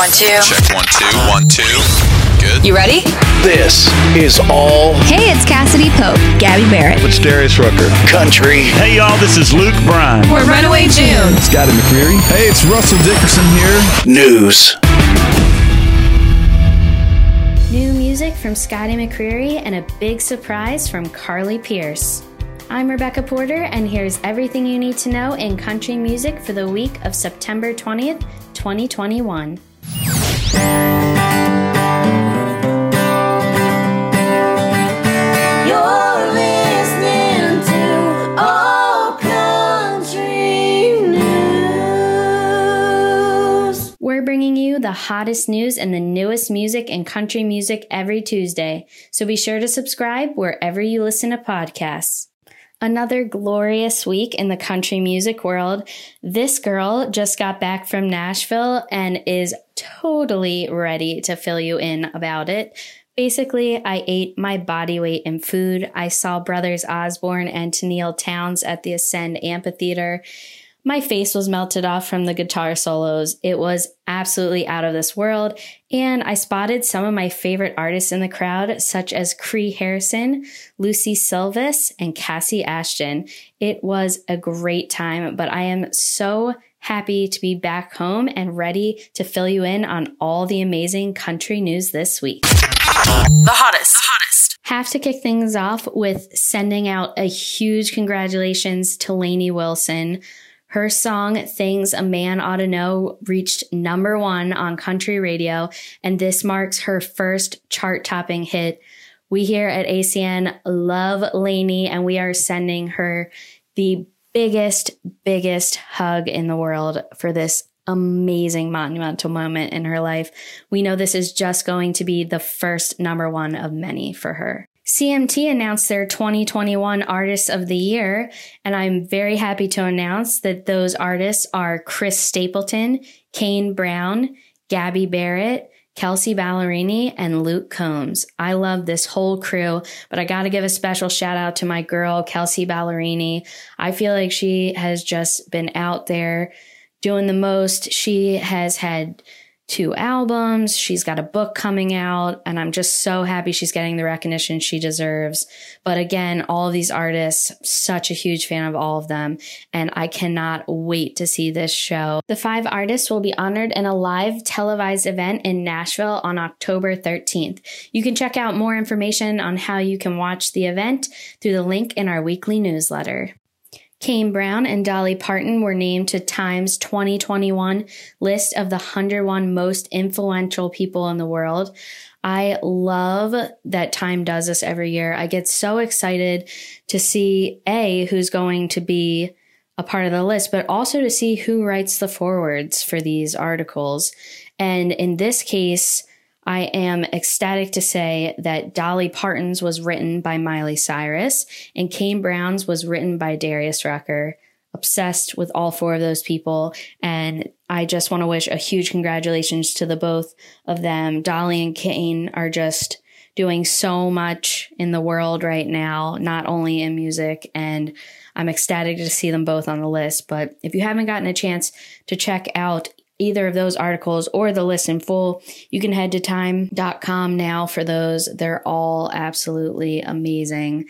one, two. Check one, two, one, two. Good. You ready? This is all Hey, it's Cassadee Pope, Gabby Barrett. It's Darius Rucker. country. Hey y'all, this is Luke Bryan. We're Runaway June. Scotty McCreery. Hey, it's Russell Dickerson here. News. New music from Scotty McCreery and a big surprise from Carly Pearce. I'm Rebecca Porter, and here's everything you need to know in country music for the week of September 20th, 2021. The hottest news and the newest music and country music every Tuesday, so be sure to subscribe wherever you listen to podcasts. Another glorious week in the country music world. This girl just got back from Nashville and is totally ready to fill you in about it. Basically, I ate my body weight in food. I saw brothers Osborne and Tennille Townes at the Ascend Amphitheater. My face was melted off from the guitar solos. It was absolutely out of this world. And I spotted some of my favorite artists in the crowd, such as Kree Harrison, Lucy Silvis, and Cassie Ashton. It was a great time, but I am so happy to be back home and ready to fill you in on all the amazing country news this week. The hottest. The hottest. Have to kick things off with sending out a huge congratulations to Lainey Wilson. Her song, Things a Man Ought to Know, reached number one on country radio, and this marks her first chart topping hit. We here at ACN love Lainey, and we are sending her the biggest, biggest hug in the world for this amazing monumental moment in her life. We know this is just going to be the first number one of many for her. CMT announced their 2021 Artists of the Year, and I'm very happy to announce that those artists are Chris Stapleton, Kane Brown, Gabby Barrett, Kelsea Ballerini, and Luke Combs. I love this whole crew, but I got to give a special shout out to my girl, Kelsea Ballerini. I feel like she has just been out there doing the most. She has had two albums. She's got a book coming out, and I'm just so happy she's getting the recognition she deserves. But again, all of these artists, such a huge fan of all of them, and I cannot wait to see this show. The five artists will be honored in a live televised event in Nashville on October 13th. You can check out more information on how you can watch the event through the link in our weekly newsletter. Kane Brown and Dolly Parton were named to Time's 2021 list of the 101 most influential people in the world. I love that Time does this every year. I get so excited to see A, who's going to be a part of the list, but also to see who writes the forwards for these articles. And in this case, I am ecstatic to say that Dolly Parton's was written by Miley Cyrus and Kane Brown's was written by Darius Rucker. Obsessed with all four of those people. And I just want to wish a huge congratulations to the both of them. Dolly and Kane are just doing so much in the world right now, not only in music. And I'm ecstatic to see them both on the list. But if you haven't gotten a chance to check out either of those articles or the list in full, you can head to time.com now for those. They're all absolutely amazing.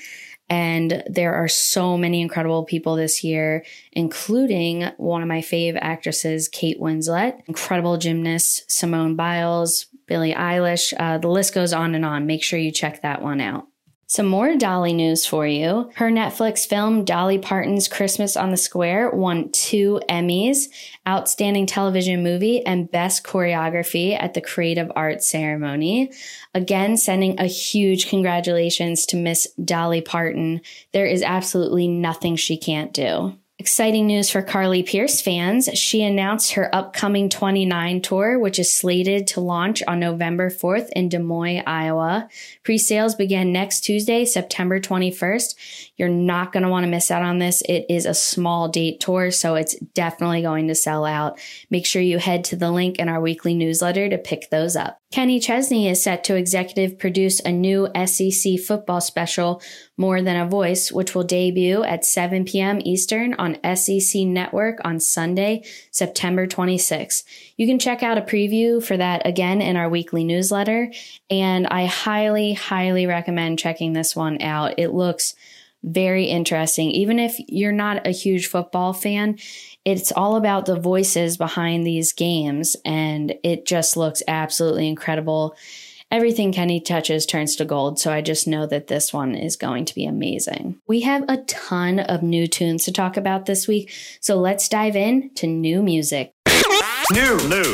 And there are so many incredible people this year, including one of my fave actresses, Kate Winslet, incredible gymnast Simone Biles, Billie Eilish. Uh, the list goes on and on. Make sure you check that one out. Some more Dolly news for you. Her Netflix film, Dolly Parton's Christmas on the Square, won two Emmys Outstanding Television Movie and Best Choreography at the Creative Arts Ceremony. Again, sending a huge congratulations to Miss Dolly Parton. There is absolutely nothing she can't do. Exciting news for Carly Pearce fans. She announced her upcoming 29 tour, which is slated to launch on November 4th in Des Moines, Iowa. Pre sales begin next Tuesday, September 21st. You're not going to want to miss out on this. It is a small date tour, so it's definitely going to sell out. Make sure you head to the link in our weekly newsletter to pick those up. Kenny Chesney is set to executive produce a new SEC football special, More Than a Voice, which will debut at 7 p.m. Eastern on SEC Network on Sunday, September 26. You can check out a preview for that again in our weekly newsletter, and I highly, highly recommend checking this one out. It looks very interesting. Even if you're not a huge football fan, it's all about the voices behind these games, and it just looks absolutely incredible. Everything Kenny touches turns to gold, so I just know that this one is going to be amazing. We have a ton of new tunes to talk about this week, so let's dive in to new music. New, new.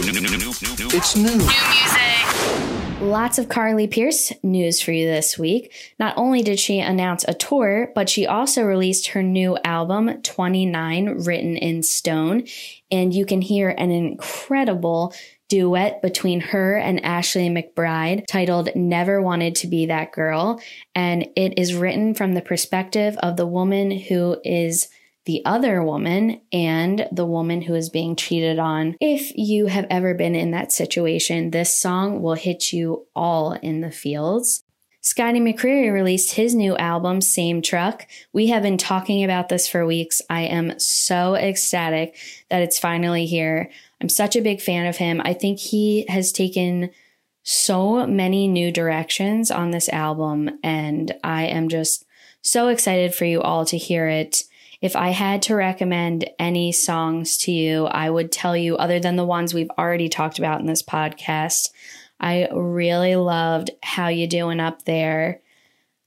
It's new. Lots of Carly Pearce news for you this week. Not only did she announce a tour, but she also released her new album, 29 Written in Stone. And you can hear an incredible duet between her and Ashley McBryde titled Never Wanted to Be That Girl. And it is written from the perspective of the woman who is the other woman and the woman who is being cheated on. If you have ever been in that situation, this song will hit you all in the fields. Scotty McCreery released his new album, Same Truck. We have been talking about this for weeks. I am so ecstatic that it's finally here. I'm such a big fan of him. I think he has taken so many new directions on this album, and I am just so excited for you all to hear it. If I had to recommend any songs to you, I would tell you, other than the ones we've already talked about in this podcast, I really loved How You Doing Up There.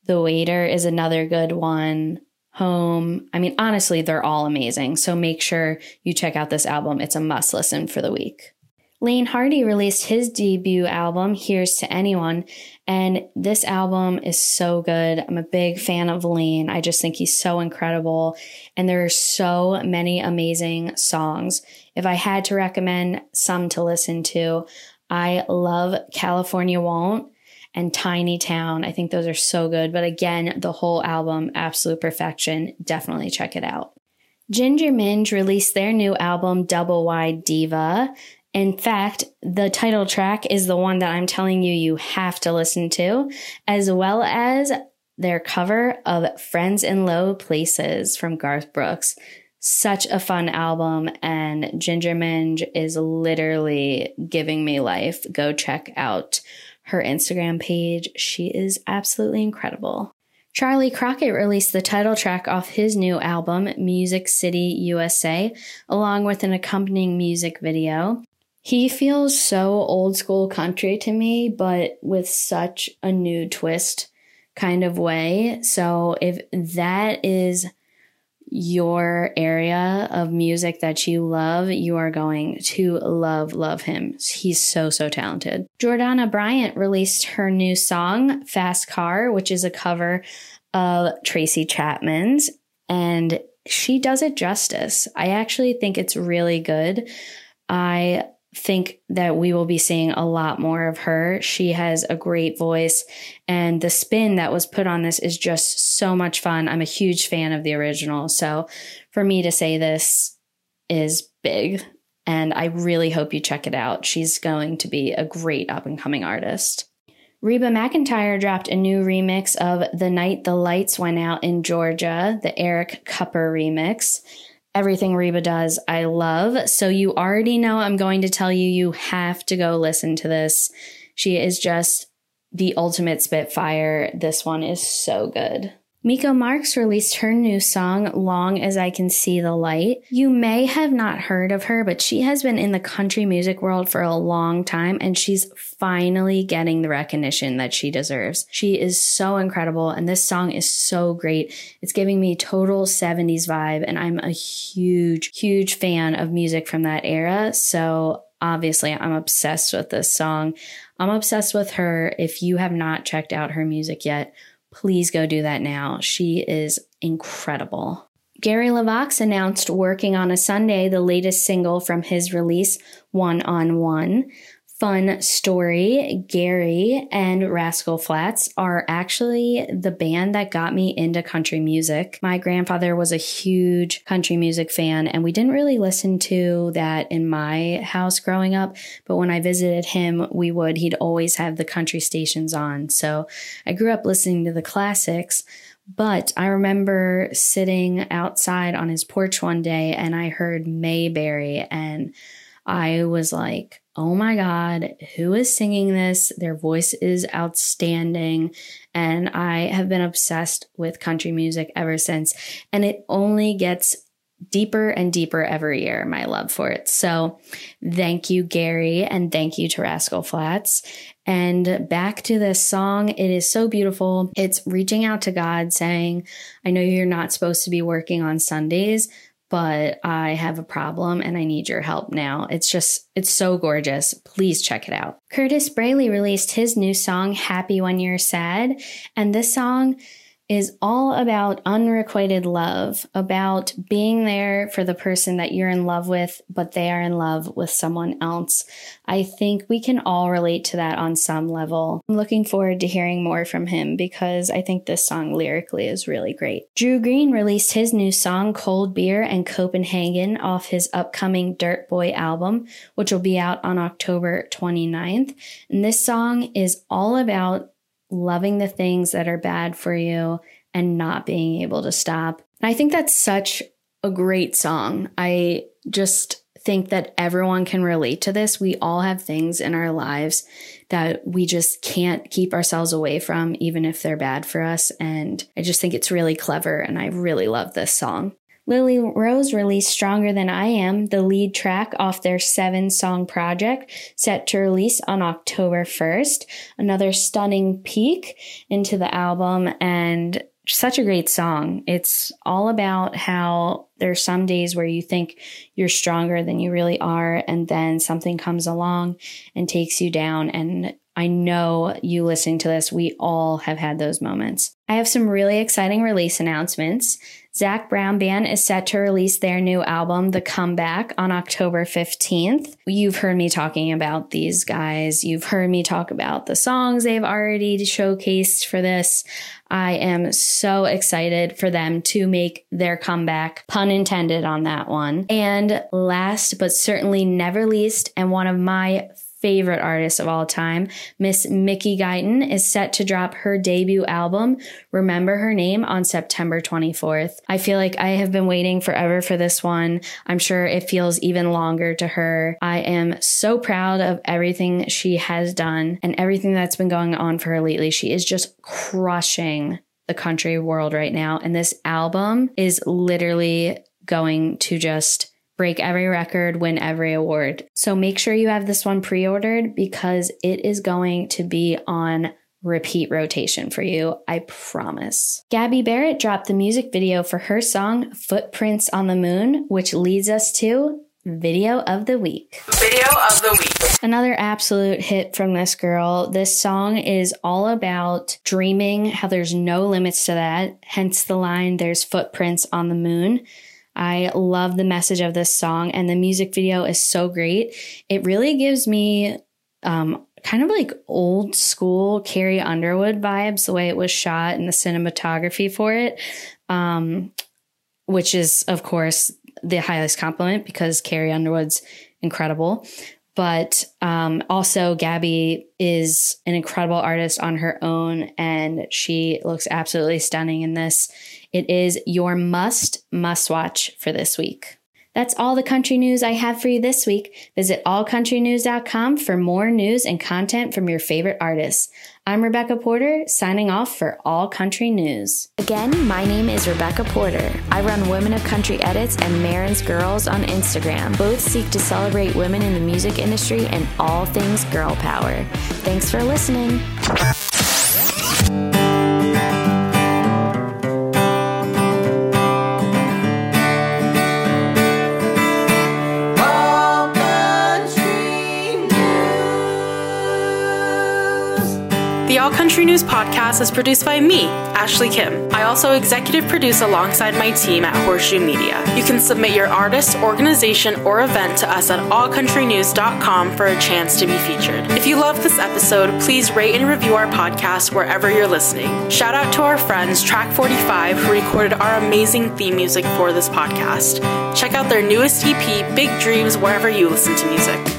The Waiter is another good one. Home. I mean, honestly, they're all amazing. So make sure you check out this album. It's a must listen for the week. Lane Hardy released his debut album, Here's to Anyone, and this album is so good. I'm a big fan of Lane. I just think he's so incredible, and there are so many amazing songs. If I had to recommend some to listen to, I love California Won't and Tiny Town. I think those are so good, but again, the whole album, absolute perfection. Definitely check it out. Ginger Minj released their new album, Double Wide Diva. In fact, the title track is the one that I'm telling you you have to listen to, as well as their cover of Friends in Low Places from Garth Brooks. Such a fun album, and Ginger Minj is literally giving me life. Go check out her Instagram page. She is absolutely incredible. Charley Crockett released the title track off his new album, Music City USA, along with an accompanying music video. He feels so old school country to me, but with such a new twist kind of way. So if that is your area of music that you love, you are going to love, love him. He's so, so talented. Jordana Bryant released her new song, Fast Car, which is a cover of Tracy Chapman's, and she does it justice. I actually think it's really good. I think that we will be seeing a lot more of her. She has a great voice, and the spin that was put on this is just so much fun. I'm a huge fan of the original. So for me to say this is big, and I really hope you check it out. She's going to be a great up and coming artist. Reba McEntire dropped a new remix of The Night the Lights Went Out in Georgia, the Eric Kupper remix. Everything Reba does, I love. So you already know I'm going to tell you, you have to go listen to this. She is just the ultimate Spitfire. This one is so good. Miko Marks released her new song, Long as I Can See the Light. You may have not heard of her, but she has been in the country music world for a long time and she's finally getting the recognition that she deserves. She is so incredible and this song is so great. It's giving me total 70s vibe and I'm a huge, huge fan of music from that era. So obviously I'm obsessed with this song. I'm obsessed with her. If you have not checked out her music yet, please go do that now. She is incredible. Gary LeVox announced Working on a Sunday, the latest single from his release, One on One. Fun story Gary and Rascal Flatts are actually the band that got me into country music. My grandfather was a huge country music fan, and we didn't really listen to that in my house growing up. But when I visited him, we would. He'd always have the country stations on. So I grew up listening to the classics. But I remember sitting outside on his porch one day and I heard Mayberry and I was like, oh my God, who is singing this? Their voice is outstanding. And I have been obsessed with country music ever since. And it only gets deeper and deeper every year, my love for it. So thank you, Gary, and thank you to Rascal Flatts. And back to this song. It is so beautiful. It's reaching out to God saying, I know you're not supposed to be working on Sundays, but I have a problem and I need your help now. It's just, it's so gorgeous. Please check it out. Curtis Braly released his new song, Happy When You're Sad. And this song is all about unrequited love, about being there for the person that you're in love with, but they are in love with someone else. I think we can all relate to that on some level. I'm looking forward to hearing more from him because I think this song lyrically is really great. Drew Green released his new song, Cold Beer and Copenhagen, off his upcoming Dirt Boy album, which will be out on October 29th. And this song is all about loving the things that are bad for you and not being able to stop. And I think that's such a great song. I just think that everyone can relate to this. We all have things in our lives that we just can't keep ourselves away from, even if they're bad for us. And I just think it's really clever. And I really love this song. Lily Rose released Stronger Than I Am, the lead track off their seven song project, set to release on October 1st. Another stunning peek into the album and such a great song. It's all about how there's some days where you think you're stronger than you really are, and then something comes along and takes you down. And I know you listening to this, we all have had those moments. I have some really exciting release announcements. Zac Brown Band is set to release their new album, The Comeback, on October 15th. You've heard me talking about these guys. You've heard me talk about the songs they've already showcased for this. I am so excited for them to make their comeback, pun intended on that one. And last but certainly never least, and one of my favorite artist of all time, Miss Mickey Guyton, is set to drop her debut album, Remember Her Name, on September 24th. I feel like I have been waiting forever for this one. I'm sure it feels even longer to her. I am so proud of everything she has done and everything that's been going on for her lately. She is just crushing the country world right now. And this album is literally going to just break every record, win every award. So make sure you have this one pre ordered because it is going to be on repeat rotation for you. I promise. Gabby Barrett dropped the music video for her song Footprints on the Moon, which leads us to Video of the Week. Video of the week. Another absolute hit from this girl. This song is all about dreaming, how there's no limits to that. Hence the line, there's footprints on the moon. I love the message of this song, and the music video is so great. It really gives me um, kind of like old school Carrie Underwood vibes, the way it was shot and the cinematography for it, um, which is, of course, the highest compliment because Carrie Underwood's incredible. But um, also, Gabby is an incredible artist on her own, and she looks absolutely stunning in this. It is your must, must watch for this week. That's all the country news I have for you this week. Visit allcountrynews.com for more news and content from your favorite artists. I'm Rebecca Porter, signing off for All Country News. Again, my name is Rebecca Porter. I run Women of Country Edits and Marin's Girls on Instagram. Both seek to celebrate women in the music industry and all things girl power. Thanks for listening. The All Country News podcast is produced by me, Ashley Kim. I also executive produce alongside my team at Horseshoe Media. You can submit your artist, organization, or event to us at allcountrynews.com for a chance to be featured. If you love this episode, please rate and review our podcast wherever you're listening. Shout out to our friends Track 45 who recorded our amazing theme music for this podcast. Check out their newest EP, Big Dreams, wherever you listen to music.